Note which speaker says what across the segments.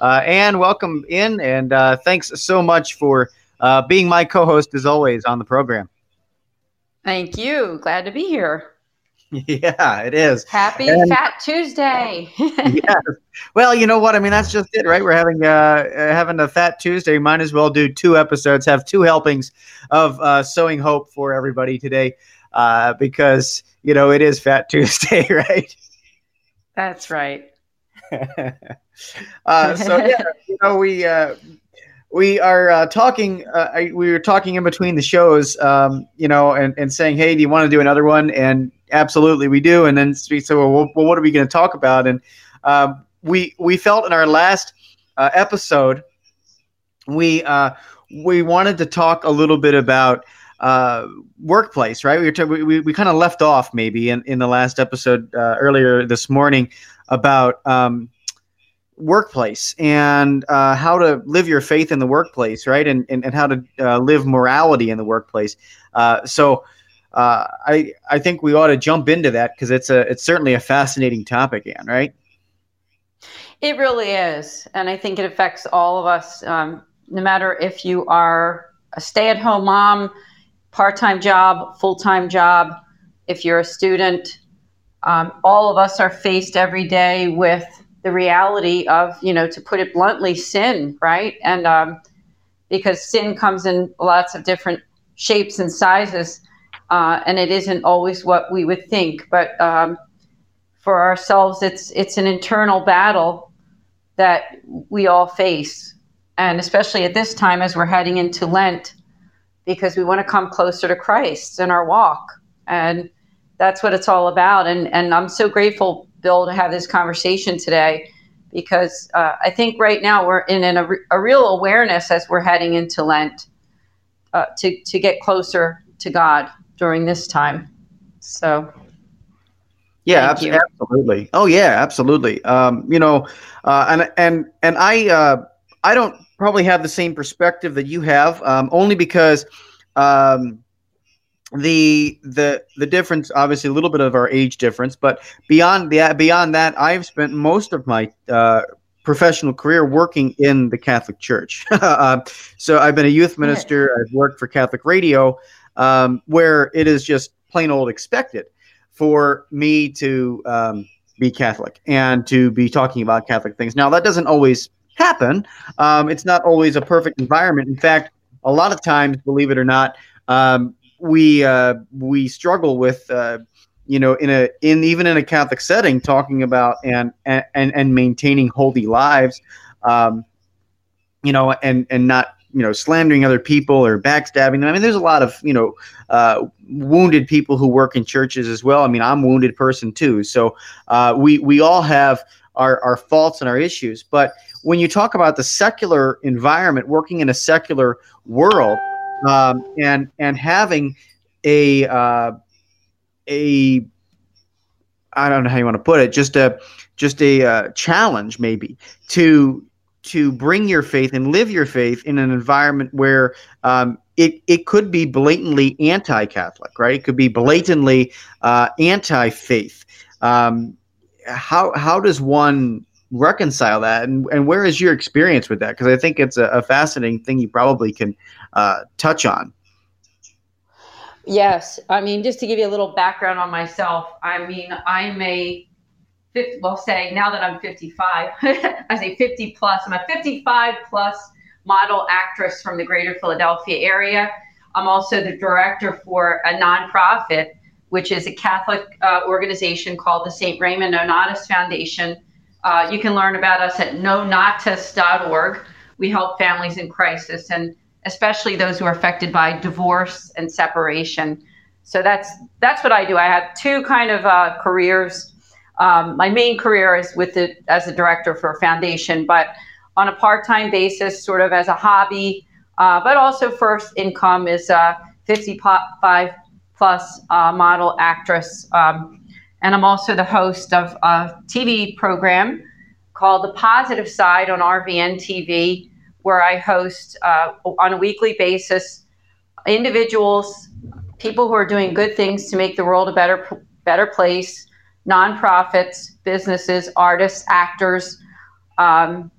Speaker 1: Uh, Anne, welcome in, and uh, thanks so much for uh, being my co-host as always on the program.
Speaker 2: Thank you. Glad to be here.
Speaker 1: Yeah, it is.
Speaker 2: Happy and, Fat Tuesday.
Speaker 1: yeah. Well, you know what? I mean, that's just it, right? We're having uh, uh, having a Fat Tuesday. Might as well do two episodes, have two helpings of uh, sowing hope for everybody today, uh, because you know it is Fat Tuesday, right?
Speaker 2: That's right.
Speaker 1: uh, so yeah, you know we uh, we are uh, talking. Uh, we were talking in between the shows, um, you know, and, and saying, "Hey, do you want to do another one?" And absolutely, we do. And then we said, "Well, well what are we going to talk about?" And um, we we felt in our last uh, episode, we uh, we wanted to talk a little bit about uh, workplace, right? We, t- we, we kind of left off maybe in, in the last episode uh, earlier this morning about um, workplace and uh, how to live your faith in the workplace, right? And, and, and how to uh, live morality in the workplace. Uh, so uh, I, I think we ought to jump into that because it's a it's certainly a fascinating topic, Anne, right?
Speaker 2: It really is. And I think it affects all of us, um, no matter if you are a stay at home mom, part time job, full time job, if you're a student, um, all of us are faced every day with the reality of, you know, to put it bluntly, sin, right? And um, because sin comes in lots of different shapes and sizes, uh, and it isn't always what we would think. But um, for ourselves, it's it's an internal battle that we all face, and especially at this time as we're heading into Lent, because we want to come closer to Christ in our walk and that's what it's all about. And and I'm so grateful, Bill, to have this conversation today because uh, I think right now we're in an, a, a, real awareness as we're heading into Lent uh, to to get closer to God during this time. So.
Speaker 1: Yeah, ab- absolutely. Oh, yeah, absolutely. Um, you know, uh, and and and I uh, I don't probably have the same perspective that you have, um, only because um, the the the difference obviously a little bit of our age difference but beyond the beyond that i've spent most of my uh, professional career working in the catholic church. Uh, so i've been a youth minister i've worked for catholic radio um, where it is just plain old expected for me to um, be catholic and to be talking about catholic things. Now that doesn't always happen. Um, it's not always a perfect environment. In fact a lot of times believe it or not um, we uh, we struggle with uh, you know in a in even in a Catholic setting talking about and and and maintaining holy lives, um, you know, and and not you know slandering other people or backstabbing them. I mean, there's a lot of you know uh, wounded people who work in churches as well. I mean, I'm a wounded person too, so uh, we we all have our our faults and our issues. But when you talk about the secular environment, working in a secular world um, and and having a uh, a I don't know how you want to put it, just a just a uh, challenge maybe to to bring your faith and live your faith in an environment where um, it it could be blatantly anti-Catholic, right? It could be blatantly uh, anti-faith. Um, how how does one reconcile that, and, and where is your experience with that? Because I think it's a, a fascinating thing you probably can uh, touch on.
Speaker 2: Yes, I mean, just to give you a little background on myself, I mean, I'm a 50, well, say now that I'm 55, I say 50 plus. I'm a 55 plus model actress from the greater Philadelphia area. I'm also the director for a nonprofit, which is a Catholic uh, organization called the St. Raymond Nonatus Foundation. Uh, you can learn about us at nonatus.org. We help families in crisis. And especially those who are affected by divorce and separation. So that's that's what I do. I have two kind of uh, careers. Um, my main career is with the as a director for a foundation, but on a part-time basis, sort of as a hobby, uh, but also first income is a 55 plus uh, model actress. Um, and I'm also the host of a TV program called The Positive Side on RVN TV, where I host uh, on a weekly basis individuals, people who are doing good things to make the world a better better place, nonprofits, businesses, artists, actors, um,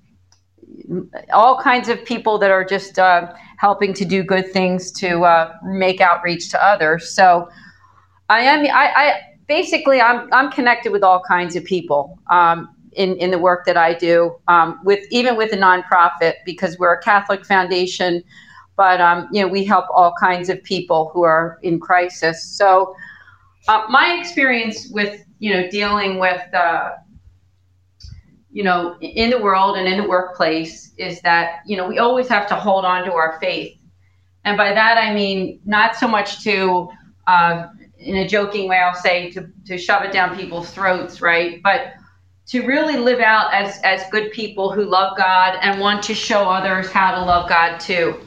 Speaker 2: all kinds of people that are just uh, helping to do good things to uh, make outreach to others. So I am I, I, basically I'm I'm connected with all kinds of people. Um, in, in the work that I do um, with even with a nonprofit because we're a Catholic foundation, but um, you know we help all kinds of people who are in crisis. So uh, my experience with you know dealing with uh, you know in the world and in the workplace is that you know we always have to hold on to our faith, and by that I mean not so much to uh, in a joking way I'll say to to shove it down people's throats, right? But to really live out as as good people who love God and want to show others how to love God too.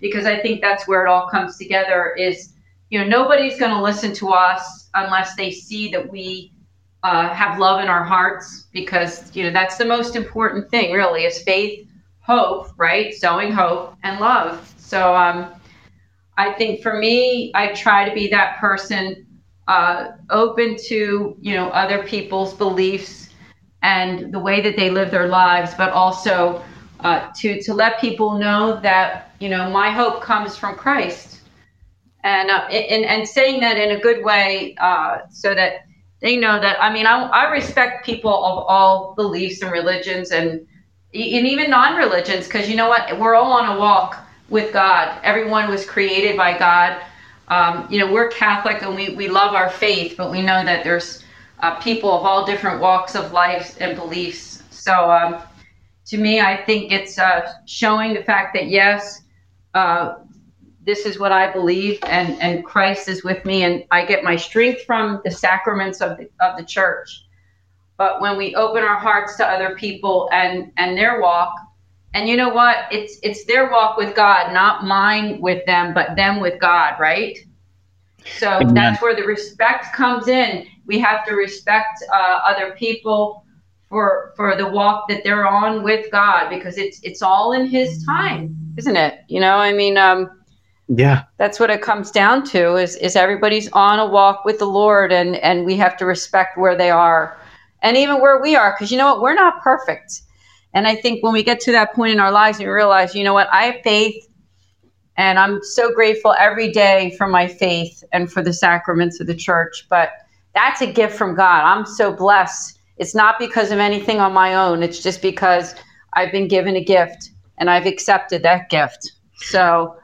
Speaker 2: Because I think that's where it all comes together is you know nobody's going to listen to us unless they see that we uh, have love in our hearts because you know that's the most important thing really is faith hope right sowing hope and love so um, i think for me i try to be that person uh, open to you know other people's beliefs and the way that they live their lives, but also uh, to to let people know that you know my hope comes from Christ, and uh, and and saying that in a good way, uh, so that they know that. I mean, I, I respect people of all beliefs and religions, and and even non-religions, because you know what, we're all on a walk with God. Everyone was created by God. Um, you know, we're Catholic and we, we love our faith, but we know that there's uh, people of all different walks of life and beliefs. So, um, to me, I think it's uh, showing the fact that yes, uh, this is what I believe, and and Christ is with me, and I get my strength from the sacraments of the of the church. But when we open our hearts to other people and and their walk, and you know what, it's it's their walk with God, not mine with them, but them with God, right? So Amen. that's where the respect comes in we have to respect uh, other people for for the walk that they're on with God because it's it's all in His time, isn't it? You know, I mean, um,
Speaker 1: yeah,
Speaker 2: that's what it comes down to is is everybody's on a walk with the Lord, and and we have to respect where they are, and even where we are, because you know what, we're not perfect. And I think when we get to that point in our lives, we realize, you know what, I have faith. And I'm so grateful every day for my faith and for the sacraments of the church. But that's a gift from God. I'm so blessed. It's not because of anything on my own, it's just because I've been given a gift and I've accepted that gift. So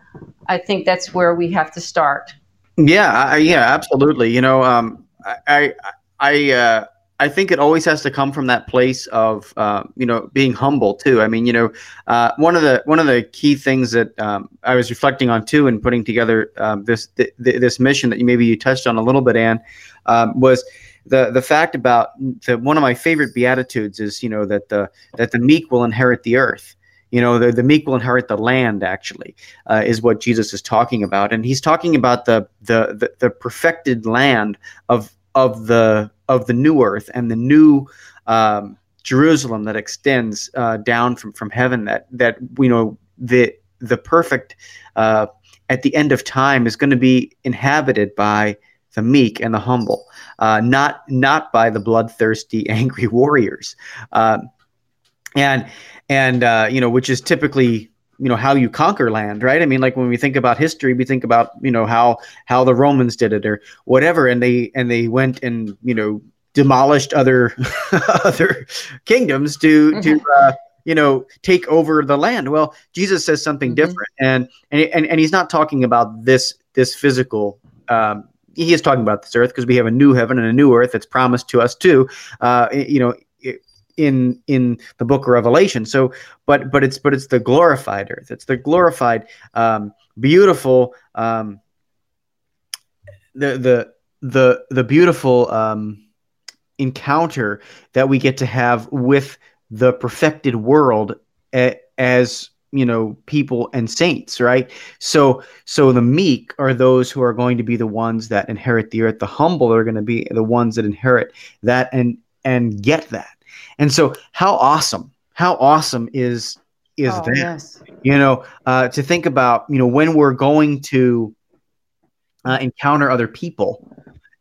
Speaker 2: I think that's where we have to start.
Speaker 1: Yeah, yeah, absolutely. You know, um, I, I, I, uh, I think it always has to come from that place of uh, you know being humble too. I mean, you know, uh, one of the one of the key things that um, I was reflecting on too in putting together um, this th- th- this mission that maybe you touched on a little bit, Anne, um, was the the fact about the one of my favorite beatitudes is you know that the that the meek will inherit the earth you know the, the meek will inherit the land actually uh, is what jesus is talking about and he's talking about the, the the the perfected land of of the of the new earth and the new um, jerusalem that extends uh, down from from heaven that that you know the the perfect uh, at the end of time is going to be inhabited by the meek and the humble, uh, not not by the bloodthirsty, angry warriors, uh, and and uh, you know which is typically you know how you conquer land, right? I mean, like when we think about history, we think about you know how how the Romans did it or whatever, and they and they went and you know demolished other other kingdoms to mm-hmm. to uh, you know take over the land. Well, Jesus says something mm-hmm. different, and, and and and he's not talking about this this physical um, he is talking about this earth because we have a new heaven and a new earth that's promised to us too. Uh, you know, in in the book of Revelation. So, but but it's but it's the glorified earth. It's the glorified, um, beautiful, um, the the the the beautiful um, encounter that we get to have with the perfected world as you know people and saints right so so the meek are those who are going to be the ones that inherit the earth the humble are going to be the ones that inherit that and and get that and so how awesome how awesome is is oh, that yes. you know uh, to think about you know when we're going to uh, encounter other people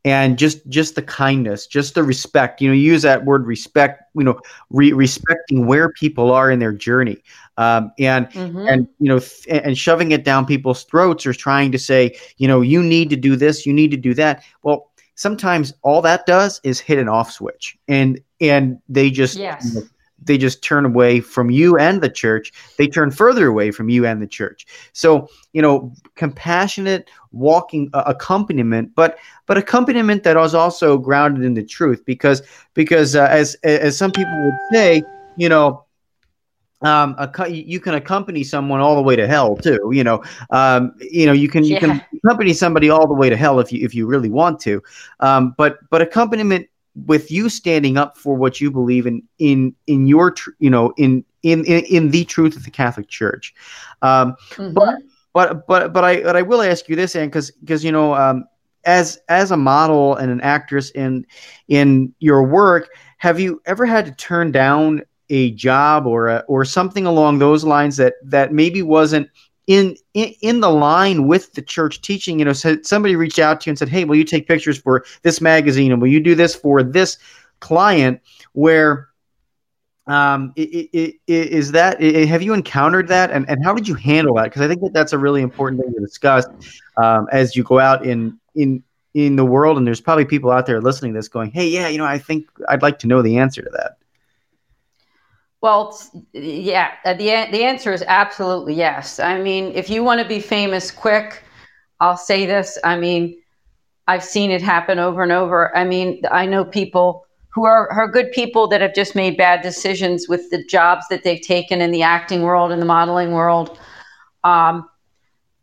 Speaker 1: and just just the kindness just the respect you know use that word respect you know re- respecting where people are in their journey um, and mm-hmm. and you know th- and shoving it down people's throats or trying to say you know you need to do this you need to do that well sometimes all that does is hit an off switch and and they just
Speaker 2: yes.
Speaker 1: you know, they just turn away from you and the church they turn further away from you and the church so you know compassionate walking uh, accompaniment but but accompaniment that is also grounded in the truth because because uh, as as some people would say you know um, a, you can accompany someone all the way to hell too. You know, um, you know, you can you can accompany somebody all the way to hell if you if you really want to. Um, but but accompaniment with you standing up for what you believe in in in your tr- you know in in in, in the truth of the Catholic Church. Um, mm-hmm. But but but but I but I will ask you this, and because because you know um, as as a model and an actress in in your work, have you ever had to turn down a job or a, or something along those lines that that maybe wasn't in, in the line with the church teaching, you know, so somebody reached out to you and said, "Hey, will you take pictures for this magazine, and will you do this for this client?" Where um, it, it, it, is that have you encountered that, and, and how did you handle that? Because I think that that's a really important thing to discuss um, as you go out in in in the world, and there's probably people out there listening to this going, "Hey, yeah, you know, I think I'd like to know the answer to that."
Speaker 2: Well, yeah, uh, the the answer is absolutely yes. I mean, if you want to be famous quick, I'll say this. I mean, I've seen it happen over and over. I mean, I know people who are, are good people that have just made bad decisions with the jobs that they've taken in the acting world and the modeling world. Um,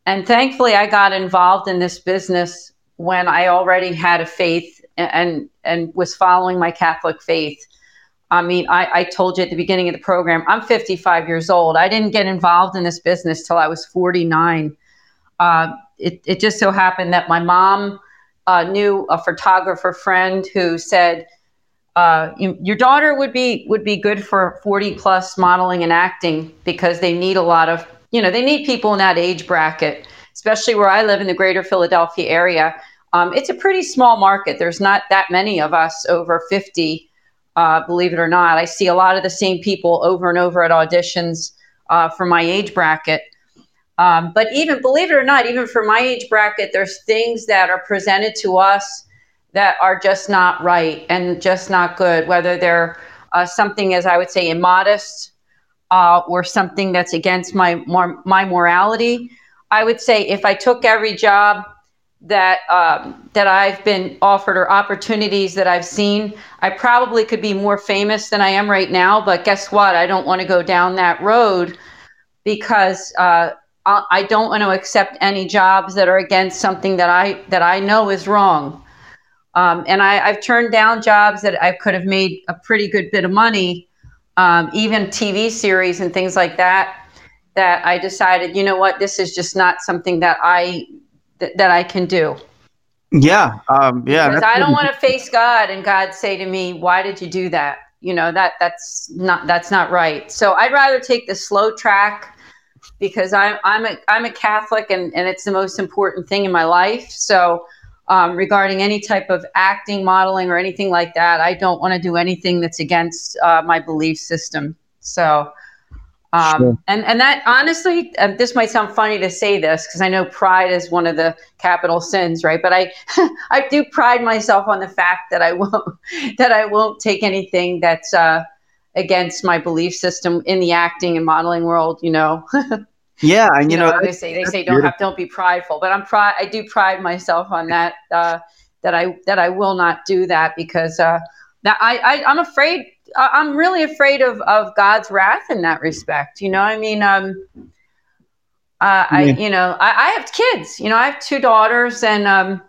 Speaker 2: and thankfully, I got involved in this business when I already had a faith and and, and was following my Catholic faith. I mean, I, I, told you at the beginning of the program, I'm 55 years old. I didn't get involved in this business till I was 49. Uh, it, it, just so happened that my mom uh, knew a photographer friend who said, uh, you, your daughter would be would be good for 40 plus modeling and acting because they need a lot of you know they need people in that age bracket especially where i live in the greater philadelphia area um, it's a pretty small market there's not that many of us over 50 uh, believe it or not. I see a lot of the same people over and over at auditions uh, for my age bracket. Um, but even, believe it or not, even for my age bracket, there's things that are presented to us that are just not right and just not good, whether they're uh, something, as I would say, immodest uh, or something that's against my, my morality. I would say if I took every job that um, that I've been offered or opportunities that I've seen, I probably could be more famous than I am right now. But guess what? I don't want to go down that road because uh, I don't want to accept any jobs that are against something that I that I know is wrong. Um, and I, have turned down jobs that I could have made a pretty good bit of money, um, even TV series and things like that. That I decided, you know what, this is just not something that I th- that I can do.
Speaker 1: Yeah, um, yeah.
Speaker 2: Because I don't want to face God and God say to me, "Why did you do that?" You know that that's not that's not right. So I'd rather take the slow track because I'm I'm a I'm a Catholic and and it's the most important thing in my life. So um, regarding any type of acting, modeling, or anything like that, I don't want to do anything that's against uh, my belief system. So um, sure. And and that honestly, um, this might sound funny to say this because I know pride is one of the capital sins, right? But I I do pride myself on the fact that I won't that I won't take anything that's uh, against my belief system in the acting and modeling world. You know.
Speaker 1: yeah, and you, you know, know
Speaker 2: they say they say don't have, don't be prideful, but I'm pride. I do pride myself on that. Uh, that I that I will not do that because uh, that I, I I'm afraid I'm really afraid of, of God's wrath in that respect. You know, I mean, um, uh, I, you know, I, I, have kids, you know, I have two daughters and, um,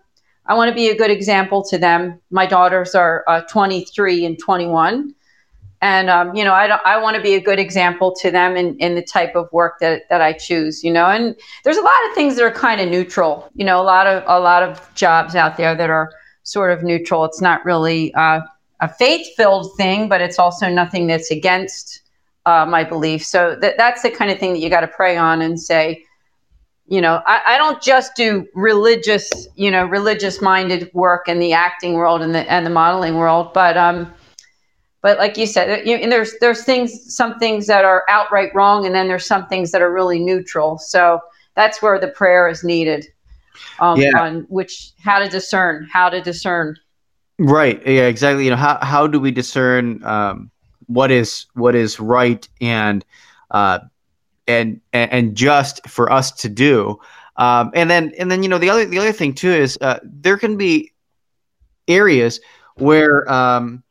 Speaker 2: I want to be a good example to them. My daughters are uh, 23 and 21. and um, you know i don't, i want to be a good example to them in, in the type of work that, that i choose you know and there's a lot of things that are kind of neutral you know a lot of a lot of jobs out there that are sort of neutral it's not really uh, a faith filled thing but it's also nothing that's against uh, my belief. So that, that's the kind of thing that you got to pray on and say you know I, I don't just do religious you know religious minded work in the acting world and the and the modeling world but um but like you said you, and there's there's things some things that are outright wrong and then there's some things that are really neutral. So that's where the prayer is needed um, yeah. on which how to discern how to discern
Speaker 1: right. Yeah exactly. You know how, how do we discern um, what is what is right and uh, and and just for us to do? Um, and then and then you know the other the other thing too is uh, there can be areas where um,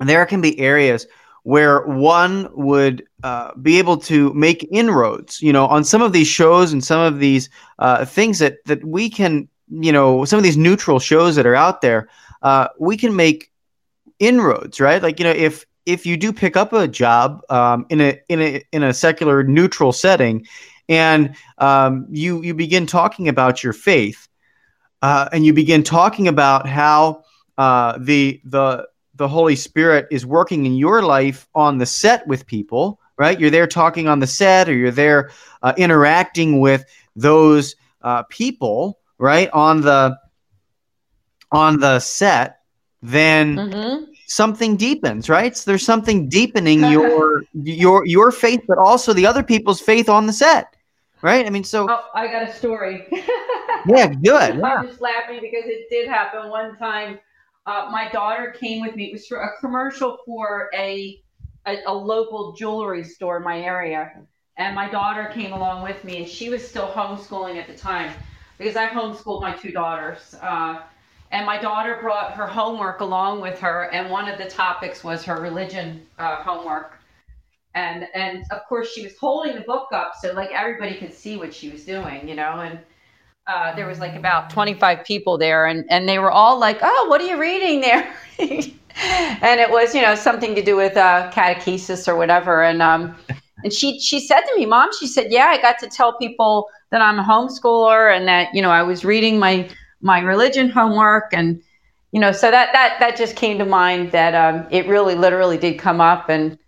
Speaker 1: there can be areas where one would uh, be able to make inroads, you know, on some of these shows and some of these uh, things that that we can, you know, some of these neutral shows that are out there, uh, we can make inroads, right? Like, you know, if if you do pick up a job um, in a in a in a secular neutral setting, and um, you you begin talking about your faith, uh, and you begin talking about how uh, the the the Holy Spirit is working in your life on the set with people, right? You're there talking on the set, or you're there uh, interacting with those uh, people, right, on the on the set. Then mm-hmm. something deepens, right? So there's something deepening your your your faith, but also the other people's faith on the set, right? I mean, so
Speaker 2: oh, I got a story.
Speaker 1: yeah, good. Yeah.
Speaker 2: I'm just laughing because it did happen one time uh, my daughter came with me. It was for a commercial for a, a, a local jewelry store in my area, and my daughter came along with me, and she was still homeschooling at the time because I homeschooled my two daughters. Uh, and my daughter brought her homework along with her, and one of the topics was her religion uh, homework. And and of course she was holding the book up so like everybody could see what she was doing, you know. And uh, there was like about 25 people there and, and they were all like oh what are you reading there and it was you know something to do with uh, catechesis or whatever and um, and she she said to me mom she said yeah i got to tell people that i'm a homeschooler and that you know i was reading my my religion homework and you know so that that that just came to mind that um, it really literally did come up and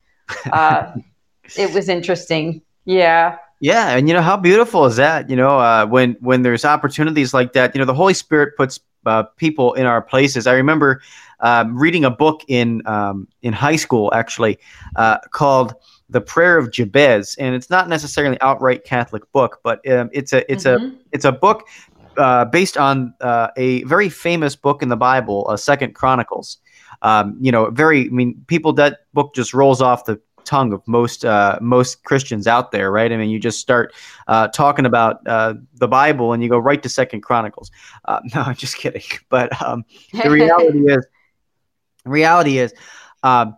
Speaker 2: uh, it was interesting yeah
Speaker 1: yeah, and you know how beautiful is that? You know, uh, when when there's opportunities like that, you know, the Holy Spirit puts uh, people in our places. I remember um, reading a book in um, in high school actually uh, called "The Prayer of Jabez," and it's not necessarily an outright Catholic book, but um, it's a it's mm-hmm. a it's a book uh, based on uh, a very famous book in the Bible, uh, Second Chronicles. Um, you know, very. I mean, people that book just rolls off the tongue of most uh, most Christians out there, right? I mean, you just start uh, talking about uh, the Bible and you go right to Second Chronicles. Uh, no, I'm just kidding. But um, the reality is, reality is, um,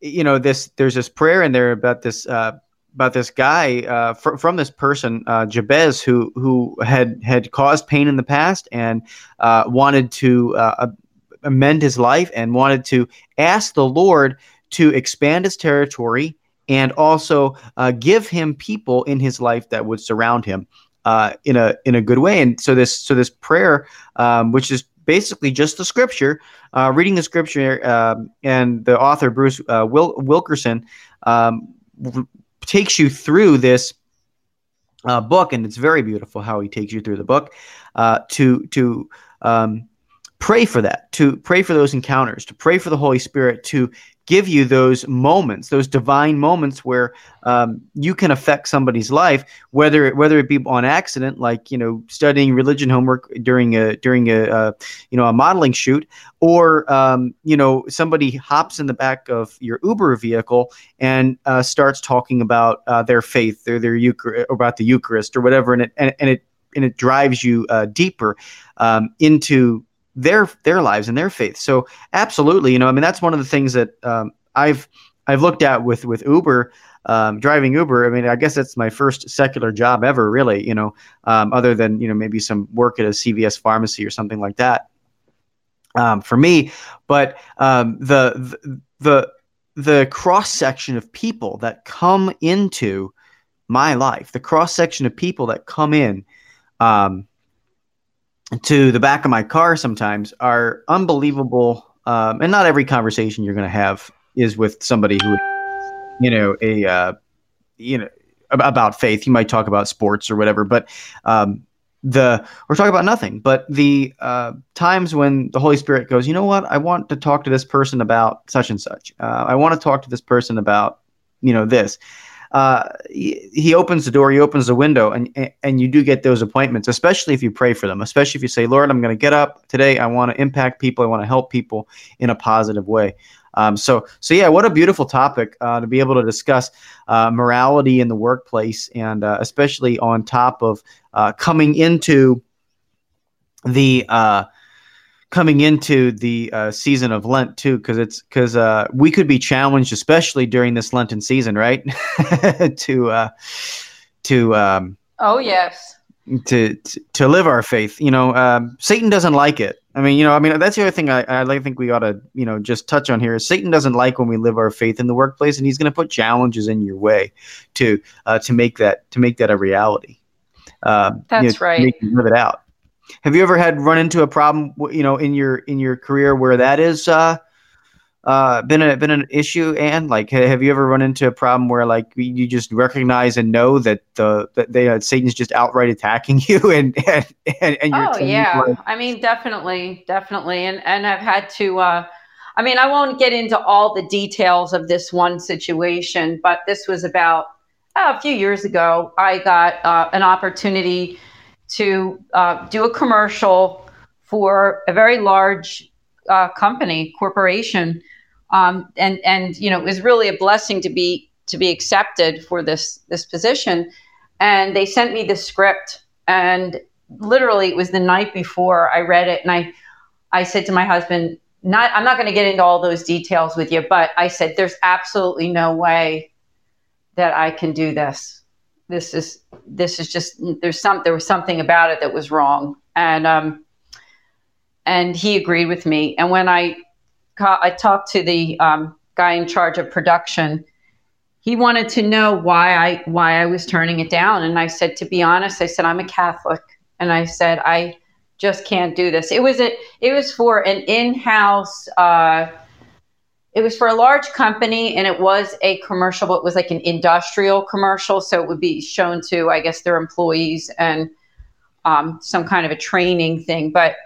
Speaker 1: you know, this there's this prayer in there about this uh, about this guy uh, fr- from this person uh, Jabez who who had had caused pain in the past and uh, wanted to uh, amend his life and wanted to ask the Lord to expand his territory and also uh, give him people in his life that would surround him uh, in a in a good way. And so this so this prayer, um, which is basically just the scripture, uh, reading the scripture, um, and the author Bruce uh, Wil- Wilkinson um, takes you through this uh, book, and it's very beautiful how he takes you through the book uh, to to um, pray for that, to pray for those encounters, to pray for the Holy Spirit to give you those moments, those divine moments where um, you can affect somebody's life, whether whether it be on accident, like you know studying religion homework during a during a uh, you know a modeling shoot, or um, you know somebody hops in the back of your Uber vehicle and uh, starts talking about uh, their faith or their about the Eucharist or whatever, and it and, and it and it drives you uh, deeper um, into their their lives and their faith. So absolutely, you know, I mean, that's one of the things that um, I've I've looked at with with Uber. Um, driving Uber, I mean, I guess that's my first secular job ever, really. You know, um, other than you know maybe some work at a CVS pharmacy or something like that. Um, for me, but um, the, the the cross section of people that come into my life, the cross section of people that come in um, to the back of my car sometimes are unbelievable. Um, and not every conversation you're going to have is with somebody who, you know, a uh, you know about faith. You might talk about sports or whatever, but um, the we're talking about nothing. But the uh, times when the Holy Spirit goes, you know what, I want to talk to this person about such and such. Uh, I want to talk to this person about you know this. Uh, he, he, opens the door, he opens the window, and and you do get those appointments, especially if you pray for them, especially if you say, Lord, I'm going to get up today. I want to impact people. I want to help people in a positive way. Um, so, so yeah, what a beautiful topic uh, to be able to discuss uh, morality in the workplace, and uh, especially on top of uh, coming into the coming into the uh, season of Lent too, because it's because we could be challenged, especially during this Lenten season, right? to to um,
Speaker 2: oh yes
Speaker 1: to, to, to live our faith. You know, um, Satan doesn't like it. I mean, you know, I mean, that's the other thing I, I think we ought to, you know, just touch on here is Satan doesn't like when we live our faith in the workplace, and he's going to put challenges in your way to uh, to make that to make that a reality.
Speaker 2: Uh, that's you know, right.
Speaker 1: Make you live it out. Have you ever had run into a problem, you know, in your in your career where that is uh, uh, been a been an issue? And like, have you ever run into a problem where like you just recognize and know that the that they uh, Satan's just outright attacking you and and and, and
Speaker 2: oh yeah, like, I mean definitely, definitely, and and I've had to. Uh, I mean, I won't get into all the details of this one situation, but this was about uh, a few years ago. I got uh, an opportunity to uh, do a commercial for a very large uh, company, corporation, um, and and you know it was really a blessing to be to be accepted for this this position. And they sent me the script, and literally it was the night before I read it, and I I said to my husband, not I'm not going to get into all those details with you, but I said there's absolutely no way that I can do this. This is this is just there's some there was something about it that was wrong, and um, and he agreed with me. And when I I talked to the um, guy in charge of production. He wanted to know why I why I was turning it down, and I said, to be honest, I said I'm a Catholic, and I said I just can't do this. It was a it was for an in-house. Uh, it was for a large company, and it was a commercial, but it was like an industrial commercial, so it would be shown to, I guess, their employees and um, some kind of a training thing, but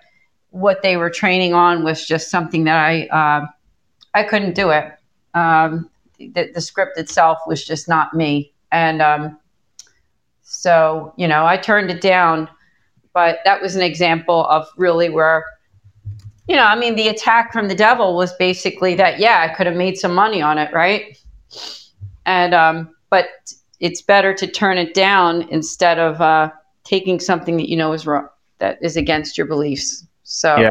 Speaker 2: what they were training on was just something that I uh, I couldn't do it. Um, the, the, script itself was just not me, and um, so you know I turned it down. But that was an example of really where, you know, I mean, the attack from the devil was basically that. Yeah, I could have made some money on it, right? And um, but it's better to turn it down instead of uh, taking something that you know is wrong, that is against your beliefs. So
Speaker 1: yeah.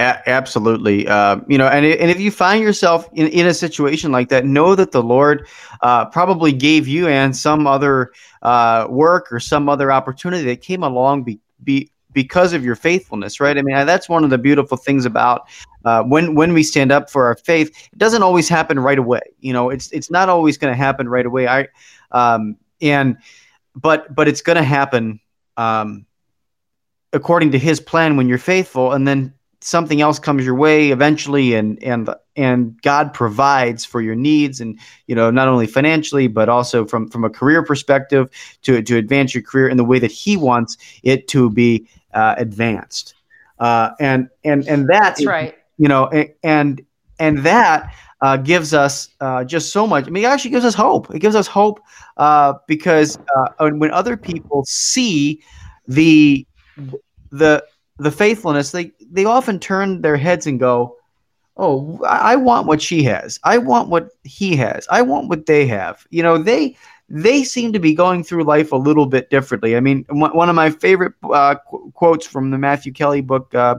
Speaker 1: A- absolutely. Uh, you know, and, and if you find yourself in, in a situation like that, know that the Lord uh, probably gave you and some other uh, work or some other opportunity that came along be, be, because of your faithfulness, right? I mean, that's one of the beautiful things about uh, when when we stand up for our faith. It doesn't always happen right away. You know, it's it's not always going to happen right away. I um, and but but it's going to happen um, according to his plan when you're faithful and then something else comes your way eventually and and and God provides for your needs and you know not only financially but also from from a career perspective to to advance your career in the way that he wants it to be uh, advanced uh, and and and that
Speaker 2: that's right
Speaker 1: you know and and that uh, gives us uh, just so much. I mean, it actually gives us hope. It gives us hope uh, because uh, when other people see the the the faithfulness, they they often turn their heads and go, "Oh, I want what she has. I want what he has. I want what they have." You know, they they seem to be going through life a little bit differently. I mean, one of my favorite uh, qu- quotes from the Matthew Kelly book, uh,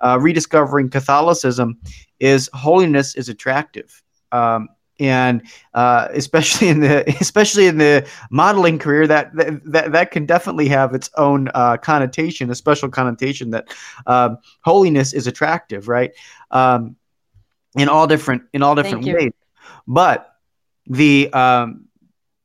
Speaker 1: uh, "Rediscovering Catholicism," is "Holiness is attractive." Um, and uh, especially in the especially in the modeling career that that that can definitely have its own uh, connotation a special connotation that uh, holiness is attractive right um, in all different in all different ways. But the um,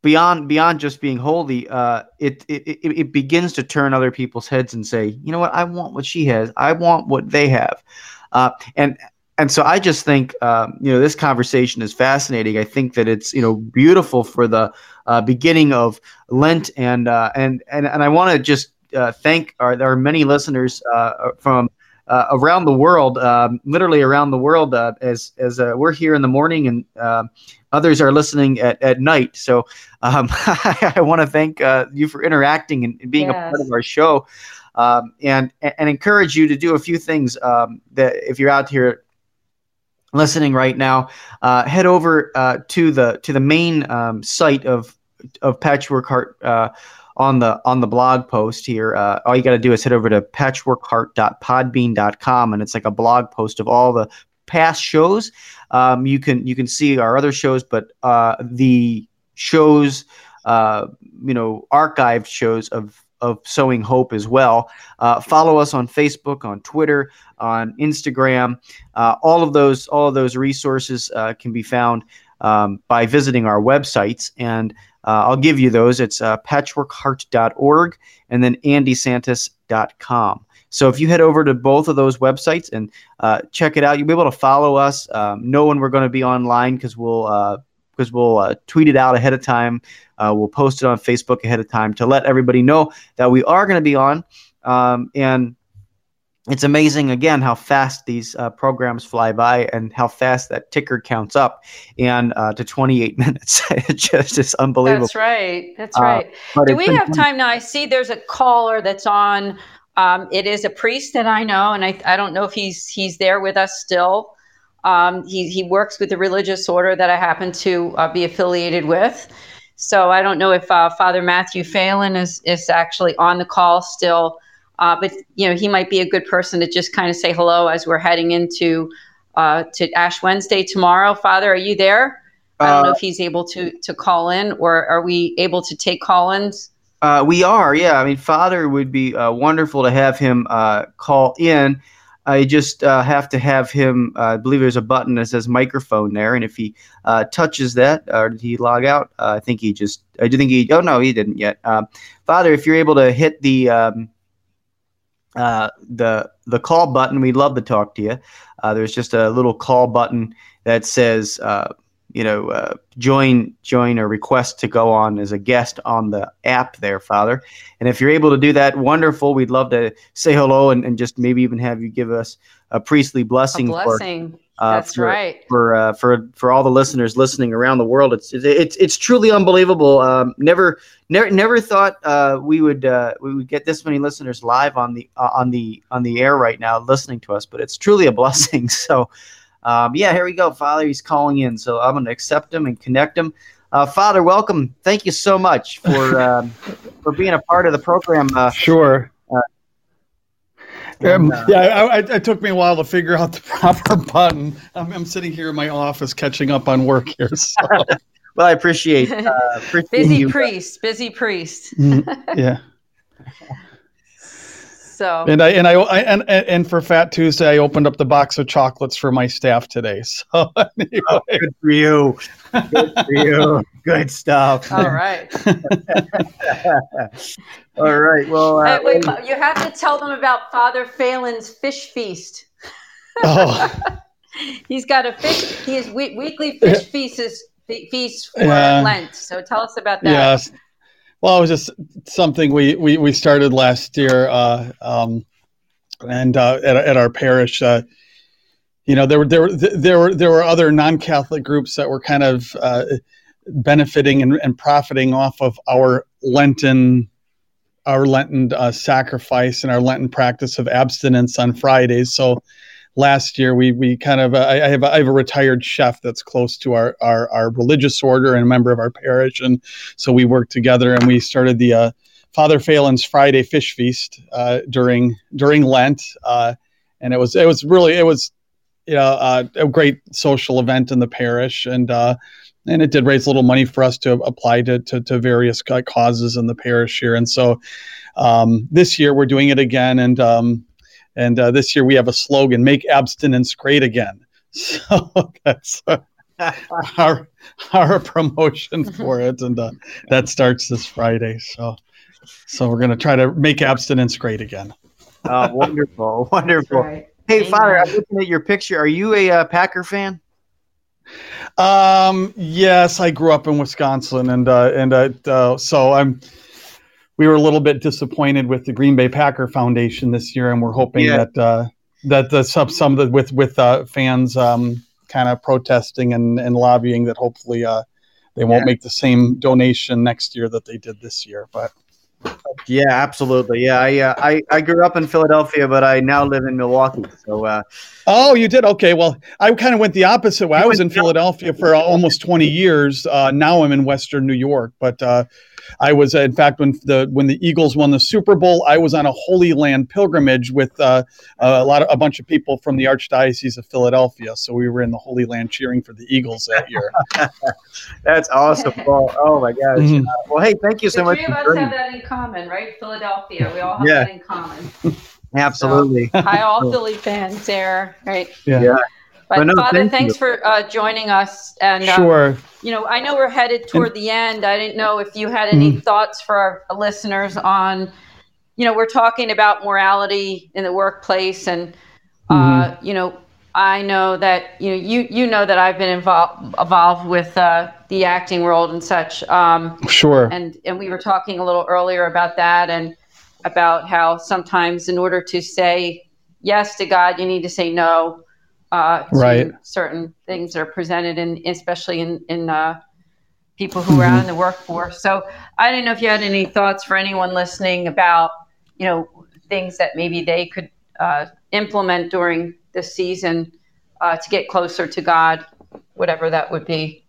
Speaker 1: beyond beyond just being holy, uh, it, it it begins to turn other people's heads and say, you know what, I want what she has, I want what they have, uh, and and so I just think um, you know this conversation is fascinating. I think that it's you know beautiful for the uh, beginning of Lent, and uh, and and and I want to just uh, thank our there are many listeners uh, from uh, around the world, um, literally around the world, uh, as as we're here in the morning and um, others are listening at, at night. So um, I want to thank you for interacting and, being yes. a part of our show. Um, and and encourage you to do a few things um, that if you're out here listening right now, uh, head over uh, to the to the main um, site of of Patchwork Heart uh, on the on the blog post here. Uh, all you got to do is head over to patchworkheart.podbean.com, and it's like a blog post of all the past shows. Um, you can you can see our other shows, but uh, the shows, uh, you know, archived shows of of sowing hope as well. Uh, follow us on Facebook, on Twitter, on Instagram. Uh, all of those all of those resources uh, can be found um, by visiting our websites, and uh, I'll give you those. It's uh, patchworkheart.org and then annedesantis.com. So if you head over to both of those websites and uh, check it out, you'll be able to follow us, um, know when we're going to be online because we'll because we'll uh, tweet it out ahead of time. Uh, we'll post it on Facebook ahead of time to let everybody know that we are going to be on. Um, and it's amazing again how fast these uh, programs fly by and how fast that ticker counts up and uh, to 28 minutes. It just is unbelievable.
Speaker 2: That's right. That's uh, right. do we have time now? I see there's a caller that's on um, it is a priest that i know and I, I don't know if he's he's there with us still. Um, he, he works with the religious order that I happen to uh, be affiliated with. So I don't know if uh, Father Matthew Phelan is, is actually on the call still, uh, but you know he might be a good person to just kind of say hello as we're heading into uh, to Ash Wednesday tomorrow. Father, are you there? I don't know uh, if he's able to to call in, or are we able to take call-ins?
Speaker 1: Uh, we are, yeah. I mean, Father would be wonderful to have him call in. I just uh, have to have him. Uh, I believe there's a button that says microphone there, and if he uh, touches that, or did he log out? Uh, I think he just. I do think he. Oh no, he didn't yet. Um, Father, if you're able to hit the um, uh, the the call button, we'd love to talk to you. Uh, there's just a little call button that says you know, uh, join join a request to go on as a guest on the app there, Father. And if you're able to do that, wonderful. We'd love to say hello and, and just maybe even have you give us a priestly blessing.
Speaker 2: A blessing. For,
Speaker 1: uh,
Speaker 2: That's
Speaker 1: for,
Speaker 2: right.
Speaker 1: For uh, for for all the listeners listening around the world, it's it's it's truly unbelievable. Um, never never never thought uh, we would uh, we would get this many listeners live on the uh, on the on the air right now listening to us, but it's truly a blessing. So um, yeah, here we go. Father, he's calling in. So I'm going to accept him and connect him. Uh, Father, welcome. Thank you so much for um, for being a part of the program.
Speaker 3: Uh, sure. Um, uh, yeah, I, I, it took me a while to figure out the proper button. I'm, I'm sitting here in my office catching up on work here. So.
Speaker 1: well, I appreciate, uh, appreciate
Speaker 2: busy
Speaker 1: you.
Speaker 2: priest, busy priest.
Speaker 3: mm, yeah.
Speaker 2: So
Speaker 3: and I and I, I and and for Fat Tuesday, I opened up the box of chocolates for my staff today. So
Speaker 1: anyway. oh, good for you, good for you, good stuff.
Speaker 2: All right,
Speaker 1: all right. Well, uh,
Speaker 2: wait, you have to tell them about Father Phelan's fish feast. Oh. He's got a fish. He has weekly fish feasts feast for yeah. Lent. So tell us about that.
Speaker 3: Yes. Well, it was just something we we, we started last year, uh, um, and uh, at, at our parish. Uh, you know, there were there were there were there were other non-Catholic groups that were kind of uh, benefiting and, and, profiting off of our Lenten our Lenten uh, sacrifice and our Lenten practice of abstinence on Fridays. So last year we we kind of uh, I, I, have a, I have a retired chef that's close to our, our our religious order and a member of our parish. And so we worked together and we started the uh, Father Phelan's Friday Fish Feast uh, during during Lent. Uh, and it was it was really it was you know uh, a great social event in the parish. And uh, and it did raise a little money for us to apply to to, to various causes in the parish here. And so um, this year we're doing it again. And um, and uh, this year we have a slogan: "Make abstinence great again." So that's uh, our our promotion for it, and uh, that starts this Friday. So, so we're gonna try to make abstinence great again.
Speaker 1: Oh, wonderful, wonderful. Right. Hey, Amen. Father, I'm looking at your picture. Are you a uh, Packer fan?
Speaker 3: Um, yes, I grew up in Wisconsin, and uh, and uh, uh, so I'm. We were a little bit disappointed with the Green Bay Packer Foundation this year, and we're hoping yeah. that uh, that the some some of the with with uh, fans um, kind of protesting and, and lobbying that hopefully uh, they won't yeah. make the same donation next year that they did this year. But
Speaker 1: yeah, absolutely. Yeah, I, uh, I I grew up in Philadelphia, but I now live in Milwaukee. So. Uh,
Speaker 3: oh, you did okay. Well, I kind of went the opposite way. I was in Philadelphia for almost twenty years. Uh, now I'm in Western New York, but uh, I was, in fact, when the when the Eagles won the Super Bowl, I was on a Holy Land pilgrimage with uh, a lot of a bunch of people from the Archdiocese of Philadelphia. So we were in the Holy Land cheering for the Eagles that year.
Speaker 1: That's awesome, Paul. Oh my gosh. Mm-hmm. Uh, well, hey, thank you so
Speaker 2: the
Speaker 1: much.
Speaker 2: Three of us have that in common, right? Philadelphia. We all have yeah. that in common.
Speaker 1: Absolutely.
Speaker 2: So, hi, all Philly fans there, right?
Speaker 1: Yeah. yeah.
Speaker 2: But, no, Father, thank thanks you. for uh, joining us. And
Speaker 3: um, sure,
Speaker 2: you know, I know we're headed toward and, the end. I didn't know if you had any mm-hmm. thoughts for our listeners on, you know, we're talking about morality in the workplace, and uh, mm-hmm. you know, I know that you know you you know that I've been involved involved with uh, the acting world and such. Um,
Speaker 3: sure.
Speaker 2: And and we were talking a little earlier about that and about how sometimes in order to say yes to God, you need to say no uh,
Speaker 3: right.
Speaker 2: certain things that are presented in, especially in, in uh, people who mm-hmm. are out in the workforce. So I don't know if you had any thoughts for anyone listening about, you know, things that maybe they could uh, implement during this season uh, to get closer to God, whatever that would be.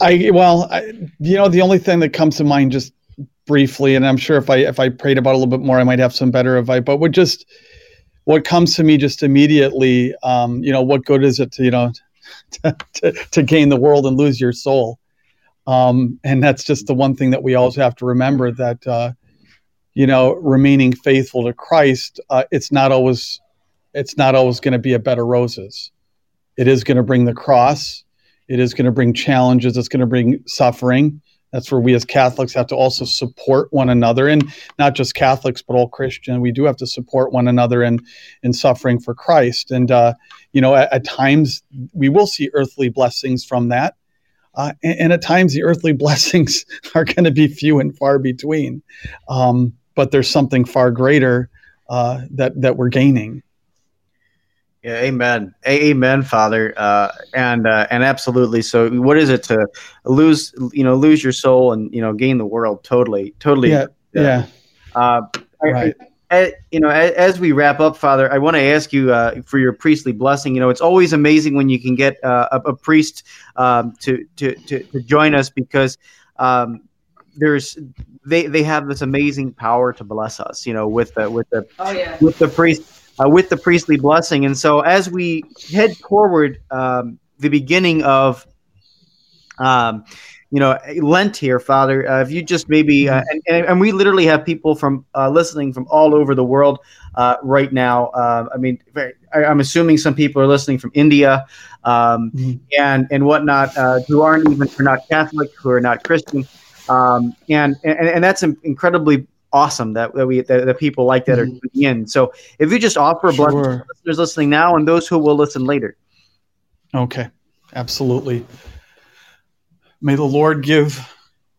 Speaker 3: I well, I, you know, the only thing that comes to mind just briefly, and I'm sure if I if I prayed about it a little bit more, I might have some better advice. But would just what comes to me just immediately, um, you know, what good is it to, you know, to, to, to gain the world and lose your soul? Um, and that's just the one thing that we always have to remember that, uh, you know, remaining faithful to Christ, uh, it's not always, it's not always going to be a bed of roses. It is going to bring the cross. It is going to bring challenges. It's going to bring suffering. That's where we as Catholics have to also support one another, and not just Catholics, but all Christian. We do have to support one another in in suffering for Christ. And uh, you know, at, at, times we will see earthly blessings from that, uh, and, and, at times the earthly blessings are going to be few and far between. Um, but there's something far greater uh, that that we're gaining.
Speaker 1: Yeah, amen, amen, Father, uh, and uh, and absolutely. So, what is it to lose, you know, lose your soul and you know gain the world? Totally, totally.
Speaker 3: Yeah, yeah.
Speaker 1: Uh, right. I, I, you know, as, as, we wrap up, Father, I want to ask you uh, for your priestly blessing. You know, it's always amazing when you can get uh, a, a, priest um, to, to to to join us because. Um, there's they they have this amazing power to bless us you know with the with the
Speaker 2: oh, yeah.
Speaker 1: with the priest uh, with the priestly blessing. And so as we head toward um, the beginning of, um, you know, Lent here, Father, uh, if you just maybe, uh, mm-hmm. and, and, we literally have people from uh, listening from all over the world uh, right now. Uh, I mean, I, am assuming some people are listening from India um, mm-hmm. and and whatnot, who aren't even who are not Catholic, who are not Christian. Um, and, and and that's incredibly awesome that, that we that, that people like that mm-hmm. are tuning in. So if you just offer a sure. blessing to listeners listening now and those who will listen later.
Speaker 3: Okay, absolutely. May the Lord give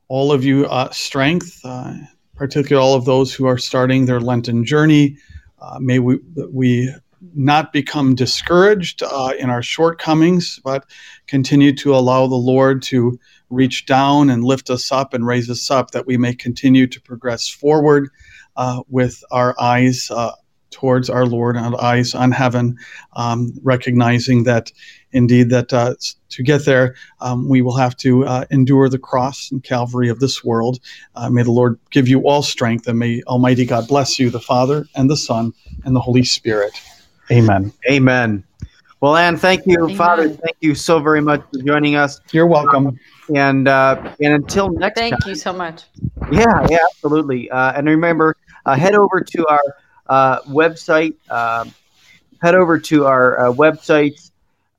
Speaker 3: all of you uh, strength, uh, particularly all of those who are starting their Lenten journey. Uh, may we we not become discouraged uh, in our shortcomings, but continue to allow the Lord to reach down and lift us up and raise us up, that we may continue to progress forward uh, with our eyes uh, towards our Lord and eyes on heaven, um, recognizing that indeed that uh, to get there um, we will have to uh, endure the cross and Calvary of this world. Uh, may the Lord give you all strength, and may Almighty God bless you, the Father and the Son and the Holy Spirit. Amen.
Speaker 1: Amen. Well, Anne, thank you, Amen. Father. Thank you so very much for joining us.
Speaker 3: You're welcome.
Speaker 1: and uh, and until next
Speaker 2: thank
Speaker 1: time.
Speaker 2: you so much.
Speaker 1: Yeah, yeah, absolutely. Uh, and remember, uh, head over to our uh, website. Um, head over to our uh, website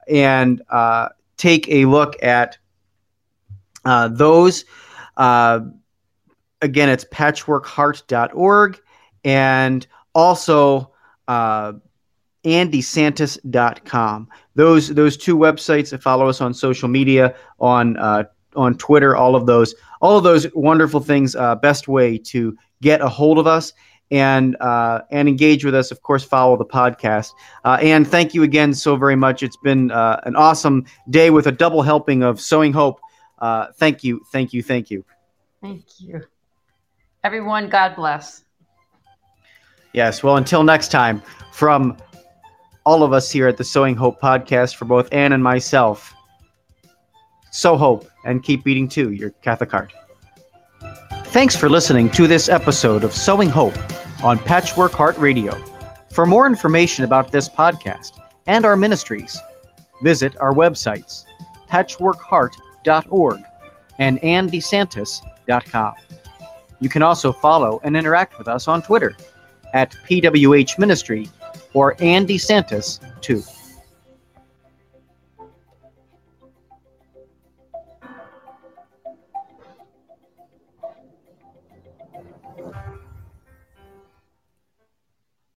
Speaker 1: and uh, take a look at uh, those. Uh, again, it's patchworkheart.org and also uh, annedesantis.com. Those those two websites. Follow us on social media on uh, on Twitter. All of those all of those wonderful things. Uh, best way to get a hold of us and uh, and engage with us. Of course, follow the podcast. Uh, and thank you again so very much. It's been uh, an awesome day with a double helping of Sewing Hope. Uh, thank you, thank you, thank you.
Speaker 2: Thank you, everyone. God bless.
Speaker 1: Yes. Well, until next time, from all of us here at the Sewing Hope podcast, for both Anne and myself, sow hope and keep beating to your Catholic heart. Thanks for listening to this episode of Sewing Hope on Patchwork Heart Radio. For more information about this podcast and our ministries, visit our websites, patchworkheart.org and annedesantis.com. You can also follow and interact with us on Twitter at PWH Ministry or Anne DeSantis 2.